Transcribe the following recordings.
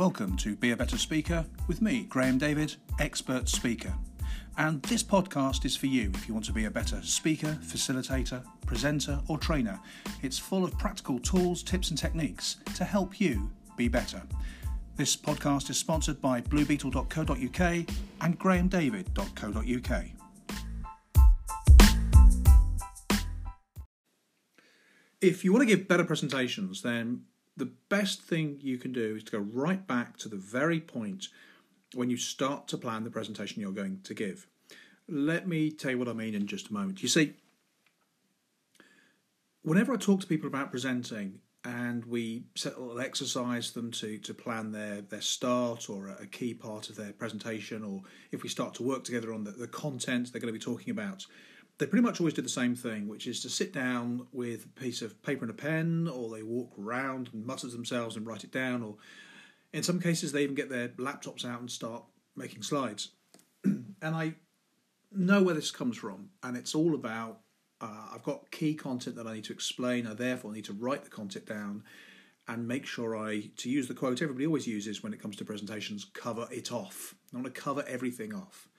Welcome to Be a Better Speaker with me, Graham David, expert speaker. And this podcast is for you if you want to be a better speaker, facilitator, presenter, or trainer. It's full of practical tools, tips, and techniques to help you be better. This podcast is sponsored by bluebeetle.co.uk and grahamdavid.co.uk. If you want to give better presentations, then the best thing you can do is to go right back to the very point when you start to plan the presentation you're going to give. Let me tell you what I mean in just a moment. You see, whenever I talk to people about presenting and we set a little exercise them to, to plan their, their start or a key part of their presentation, or if we start to work together on the, the content they're going to be talking about, they pretty much always do the same thing, which is to sit down with a piece of paper and a pen, or they walk around and mutter to themselves and write it down, or in some cases they even get their laptops out and start making slides. and I know where this comes from, and it's all about uh, I've got key content that I need to explain, I therefore need to write the content down and make sure I, to use the quote everybody always uses when it comes to presentations, cover it off. I want to cover everything off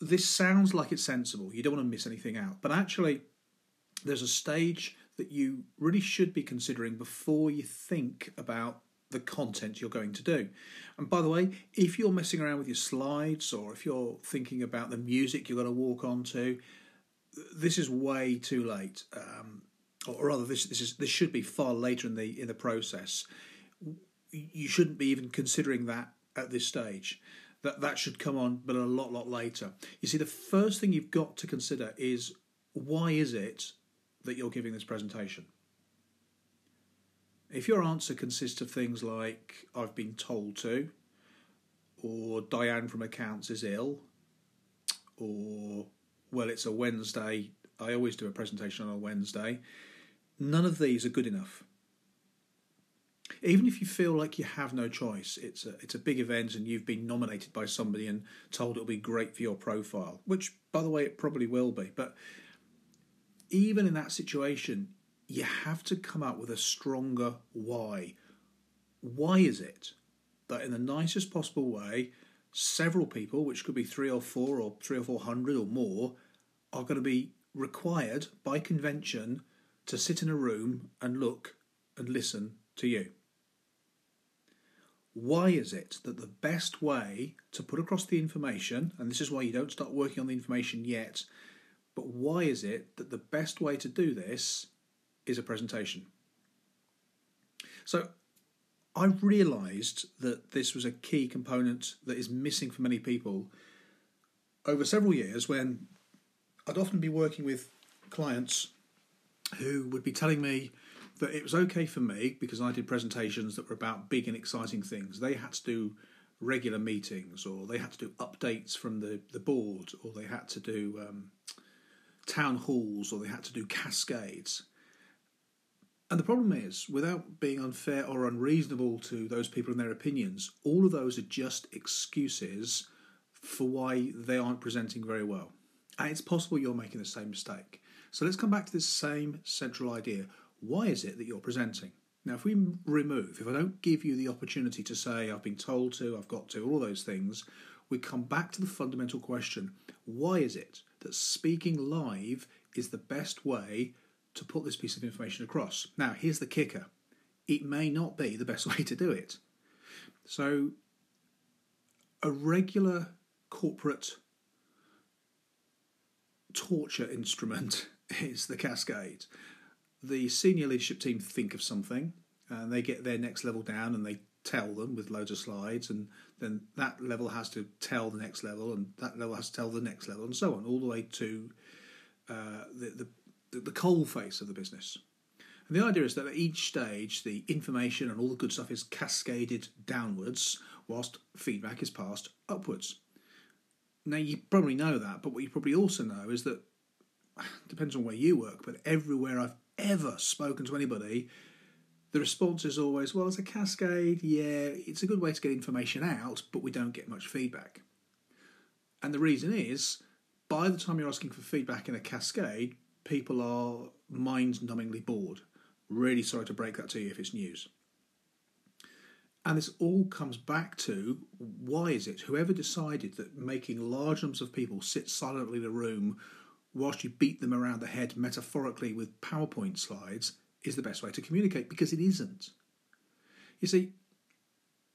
this sounds like it's sensible. You don't want to miss anything out. But actually, there's a stage that you really should be considering before you think about the content you're going to do. And by the way, if you're messing around with your slides or if you're thinking about the music you're going to walk onto, this is way too late. Um, or rather, this this is this should be far later in the in the process. You shouldn't be even considering that at this stage that that should come on, but a lot, lot later. You see, the first thing you've got to consider is why is it that you're giving this presentation? If your answer consists of things like, I've been told to, or Diane from accounts is ill, or, well, it's a Wednesday, I always do a presentation on a Wednesday, none of these are good enough even if you feel like you have no choice, it's a, it's a big event and you've been nominated by somebody and told it'll be great for your profile, which, by the way, it probably will be. But even in that situation, you have to come up with a stronger why. Why is it that, in the nicest possible way, several people, which could be three or four or three or four hundred or more, are going to be required by convention to sit in a room and look and listen to you? Why is it that the best way to put across the information, and this is why you don't start working on the information yet, but why is it that the best way to do this is a presentation? So I realised that this was a key component that is missing for many people over several years when I'd often be working with clients who would be telling me that it was okay for me because I did presentations that were about big and exciting things. They had to do regular meetings, or they had to do updates from the, the board, or they had to do um, town halls, or they had to do cascades. And the problem is, without being unfair or unreasonable to those people and their opinions, all of those are just excuses for why they aren't presenting very well. And it's possible you're making the same mistake. So let's come back to this same central idea why is it that you're presenting? Now, if we remove, if I don't give you the opportunity to say, I've been told to, I've got to, all those things, we come back to the fundamental question why is it that speaking live is the best way to put this piece of information across? Now, here's the kicker it may not be the best way to do it. So, a regular corporate torture instrument is the cascade the senior leadership team think of something and they get their next level down and they tell them with loads of slides and then that level has to tell the next level and that level has to tell the next level and so on all the way to uh, the, the, the coal face of the business. And the idea is that at each stage the information and all the good stuff is cascaded downwards whilst feedback is passed upwards. Now you probably know that but what you probably also know is that depends on where you work but everywhere i've ever spoken to anybody, the response is always, well, it's a cascade, yeah, it's a good way to get information out, but we don't get much feedback. And the reason is, by the time you're asking for feedback in a cascade, people are mind numbingly bored. Really sorry to break that to you if it's news. And this all comes back to why is it whoever decided that making large numbers of people sit silently in a room whilst you beat them around the head metaphorically with PowerPoint slides is the best way to communicate because it isn't. You see,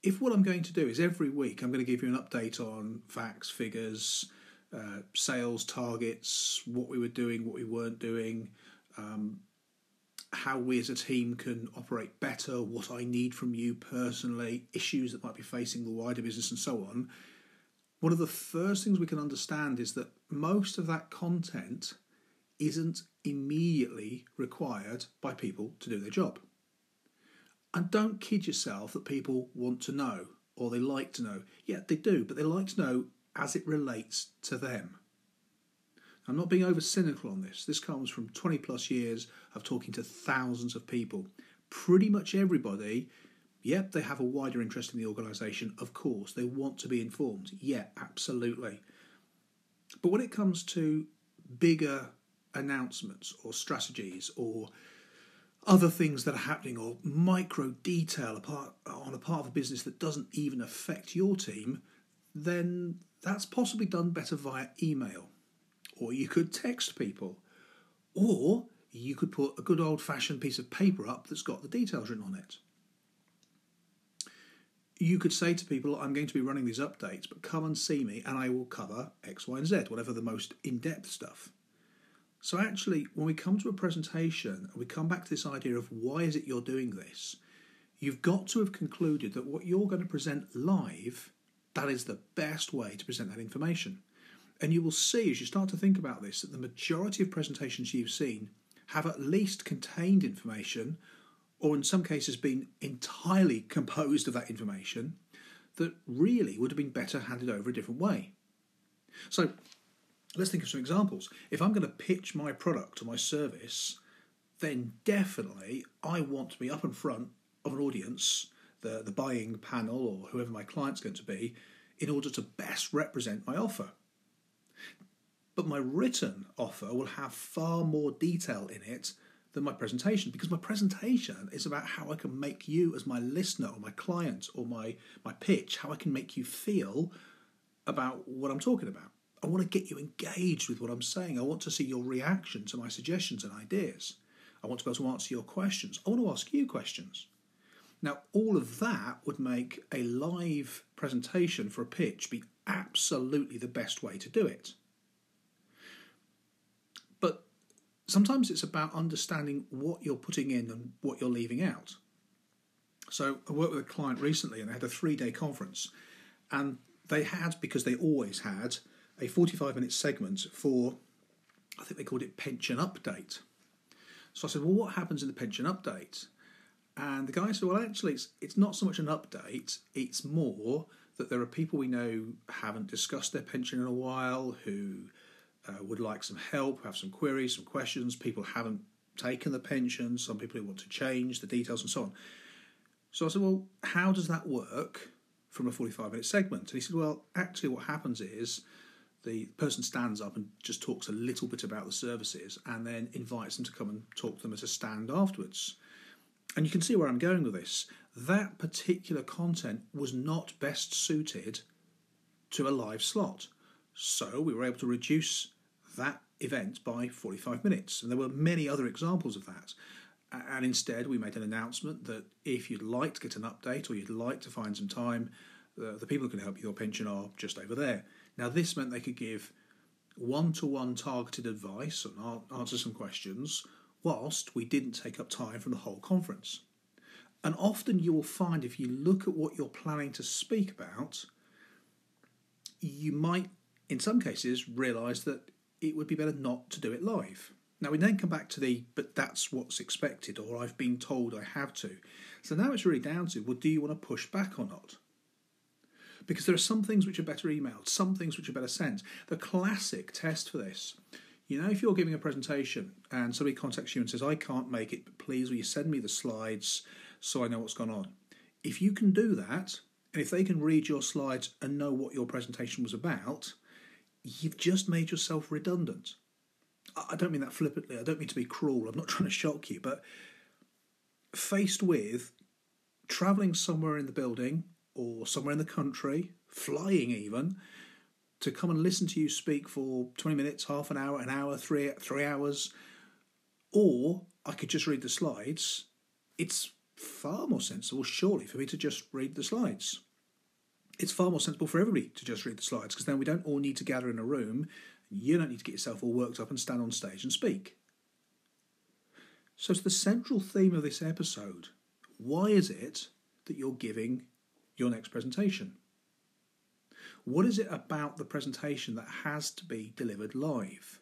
if what I'm going to do is every week I'm going to give you an update on facts, figures, uh, sales targets, what we were doing, what we weren't doing, um, how we as a team can operate better, what I need from you personally, issues that might be facing the wider business, and so on. One of the first things we can understand is that most of that content isn't immediately required by people to do their job. And don't kid yourself that people want to know or they like to know. Yeah, they do, but they like to know as it relates to them. I'm not being over cynical on this. This comes from 20 plus years of talking to thousands of people. Pretty much everybody, yep, they have a wider interest in the organisation, of course. They want to be informed. Yeah, absolutely. But when it comes to bigger announcements or strategies or other things that are happening or micro detail apart, on a part of a business that doesn't even affect your team, then that's possibly done better via email or you could text people, or you could put a good old fashioned piece of paper up that's got the details written on it. You could say to people, I'm going to be running these updates, but come and see me and I will cover X, Y, and Z, whatever the most in depth stuff. So, actually, when we come to a presentation and we come back to this idea of why is it you're doing this, you've got to have concluded that what you're going to present live, that is the best way to present that information. And you will see as you start to think about this that the majority of presentations you've seen have at least contained information, or in some cases been entirely composed of that information, that really would have been better handed over a different way. So let's think of some examples. If I'm going to pitch my product or my service, then definitely I want to be up in front of an audience, the, the buying panel or whoever my client's going to be, in order to best represent my offer. But my written offer will have far more detail in it than my presentation because my presentation is about how I can make you, as my listener or my client or my, my pitch, how I can make you feel about what I'm talking about. I want to get you engaged with what I'm saying. I want to see your reaction to my suggestions and ideas. I want to be able to answer your questions. I want to ask you questions. Now, all of that would make a live presentation for a pitch be absolutely the best way to do it. Sometimes it's about understanding what you're putting in and what you're leaving out. So I worked with a client recently and they had a three day conference and they had, because they always had, a 45 minute segment for, I think they called it pension update. So I said, well, what happens in the pension update? And the guy said, well, actually, it's, it's not so much an update, it's more that there are people we know haven't discussed their pension in a while, who uh, would like some help, have some queries, some questions. People haven't taken the pension, some people who want to change the details and so on. So I said, Well, how does that work from a 45 minute segment? And he said, Well, actually, what happens is the person stands up and just talks a little bit about the services and then invites them to come and talk to them at a stand afterwards. And you can see where I'm going with this. That particular content was not best suited to a live slot. So we were able to reduce that event by 45 minutes. And there were many other examples of that. And instead, we made an announcement that if you'd like to get an update or you'd like to find some time, uh, the people who can help you with your pension are just over there. Now, this meant they could give one to one targeted advice and answer some questions, whilst we didn't take up time from the whole conference. And often you will find if you look at what you're planning to speak about, you might, in some cases, realise that it would be better not to do it live. Now we then come back to the but that's what's expected, or I've been told I have to. So now it's really down to well, do you want to push back or not? Because there are some things which are better emailed, some things which are better sent. The classic test for this, you know, if you're giving a presentation and somebody contacts you and says, I can't make it, but please will you send me the slides so I know what's gone on? If you can do that, and if they can read your slides and know what your presentation was about, you've just made yourself redundant. I don't mean that flippantly, I don't mean to be cruel, I'm not trying to shock you, but faced with traveling somewhere in the building or somewhere in the country, flying even, to come and listen to you speak for 20 minutes, half an hour, an hour, three, three hours, or I could just read the slides, it's far more sensible, surely, for me to just read the slides. It's far more sensible for everybody to just read the slides because then we don't all need to gather in a room. You don't need to get yourself all worked up and stand on stage and speak. So, it's the central theme of this episode. Why is it that you're giving your next presentation? What is it about the presentation that has to be delivered live?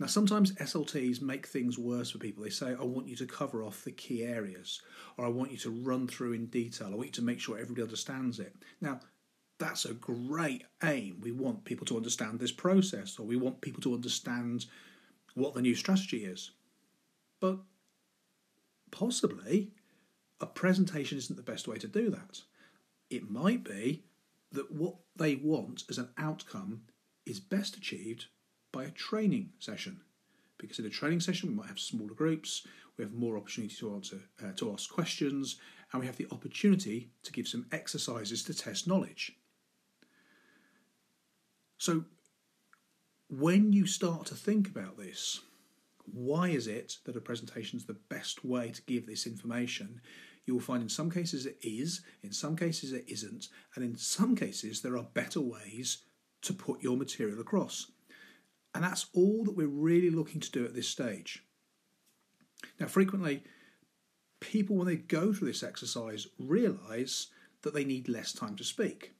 Now, sometimes SLTs make things worse for people. They say, I want you to cover off the key areas, or I want you to run through in detail, I want you to make sure everybody understands it. Now, that's a great aim. We want people to understand this process, or we want people to understand what the new strategy is. But possibly a presentation isn't the best way to do that. It might be that what they want as an outcome is best achieved by a training session. Because in a training session, we might have smaller groups, we have more opportunity to answer, uh, to ask questions, and we have the opportunity to give some exercises to test knowledge. So, when you start to think about this, why is it that a presentation is the best way to give this information? You will find in some cases it is, in some cases it isn't, and in some cases there are better ways to put your material across. And that's all that we're really looking to do at this stage. Now, frequently, people, when they go through this exercise, realize that they need less time to speak.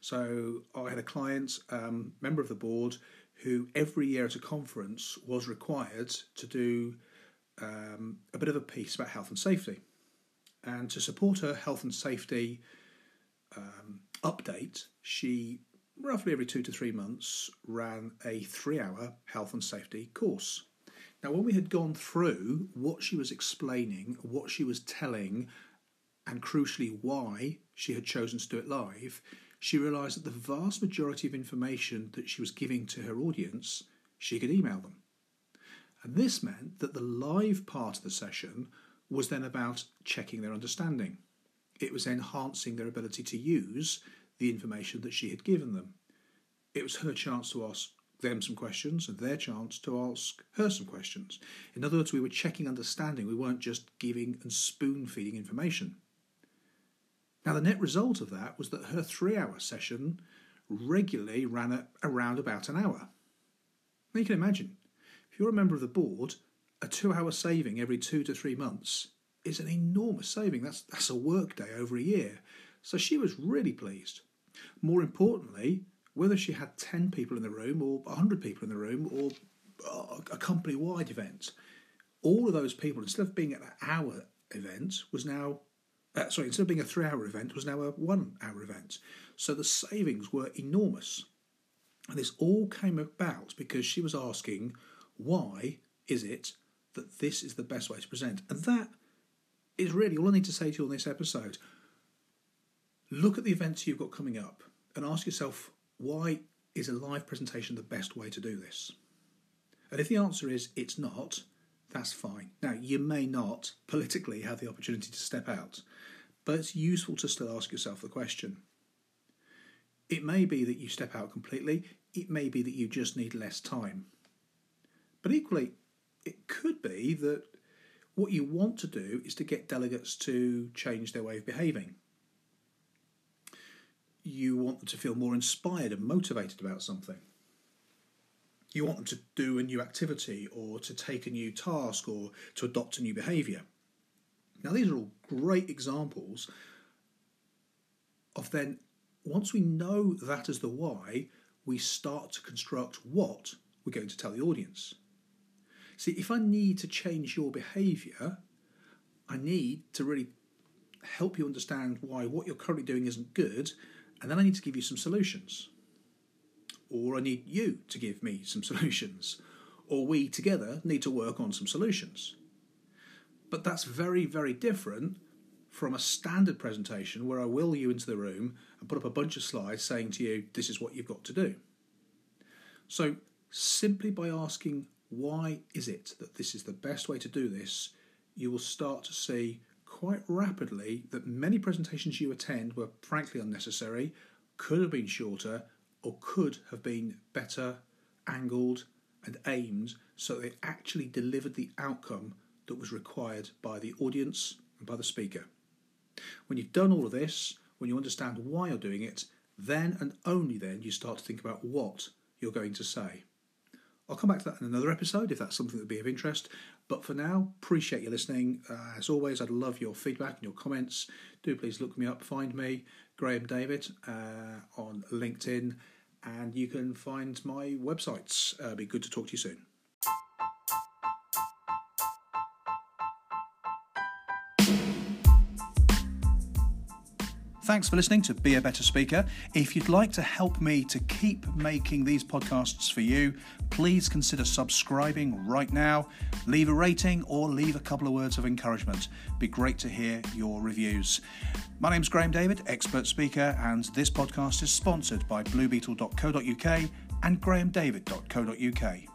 So, I had a client, um, member of the board, who every year at a conference was required to do um, a bit of a piece about health and safety. And to support her health and safety um, update, she roughly every two to three months ran a three hour health and safety course. Now, when we had gone through what she was explaining, what she was telling, and crucially why she had chosen to do it live, she realised that the vast majority of information that she was giving to her audience, she could email them. And this meant that the live part of the session was then about checking their understanding. It was enhancing their ability to use the information that she had given them. It was her chance to ask them some questions and their chance to ask her some questions. In other words, we were checking understanding, we weren't just giving and spoon feeding information. Now, the net result of that was that her three hour session regularly ran at around about an hour. Now, you can imagine, if you're a member of the board, a two hour saving every two to three months is an enormous saving. That's, that's a work day over a year. So she was really pleased. More importantly, whether she had 10 people in the room or 100 people in the room or a company wide event, all of those people, instead of being at an hour event, was now uh, sorry, instead of being a three hour event, was now a one hour event. So the savings were enormous. And this all came about because she was asking, why is it that this is the best way to present? And that is really all I need to say to you on this episode. Look at the events you've got coming up and ask yourself, why is a live presentation the best way to do this? And if the answer is it's not, that's fine. Now, you may not politically have the opportunity to step out, but it's useful to still ask yourself the question. It may be that you step out completely, it may be that you just need less time. But equally, it could be that what you want to do is to get delegates to change their way of behaving. You want them to feel more inspired and motivated about something you want them to do a new activity or to take a new task or to adopt a new behaviour. Now, these are all great examples of then, once we know that as the why, we start to construct what we're going to tell the audience. See, if I need to change your behaviour, I need to really help you understand why what you're currently doing isn't good, and then I need to give you some solutions or I need you to give me some solutions, or we together need to work on some solutions. But that's very, very different from a standard presentation where I will you into the room and put up a bunch of slides saying to you, this is what you've got to do. So, simply by asking, why is it that this is the best way to do this, you will start to see quite rapidly that many presentations you attend were frankly unnecessary, could have been shorter, or could have been better angled and aimed so they actually delivered the outcome that was required by the audience and by the speaker. When you've done all of this, when you understand why you're doing it, then and only then you start to think about what you're going to say. I'll come back to that in another episode if that's something that would be of interest. But for now, appreciate you listening. Uh, as always, I'd love your feedback and your comments. Do please look me up, find me, Graham David, uh, on LinkedIn, and you can find my websites. Uh, be good to talk to you soon. Thanks for listening to Be a Better Speaker. If you'd like to help me to keep making these podcasts for you, please consider subscribing right now. Leave a rating or leave a couple of words of encouragement. Be great to hear your reviews. My name's Graham David, expert speaker, and this podcast is sponsored by bluebeetle.co.uk and grahamdavid.co.uk.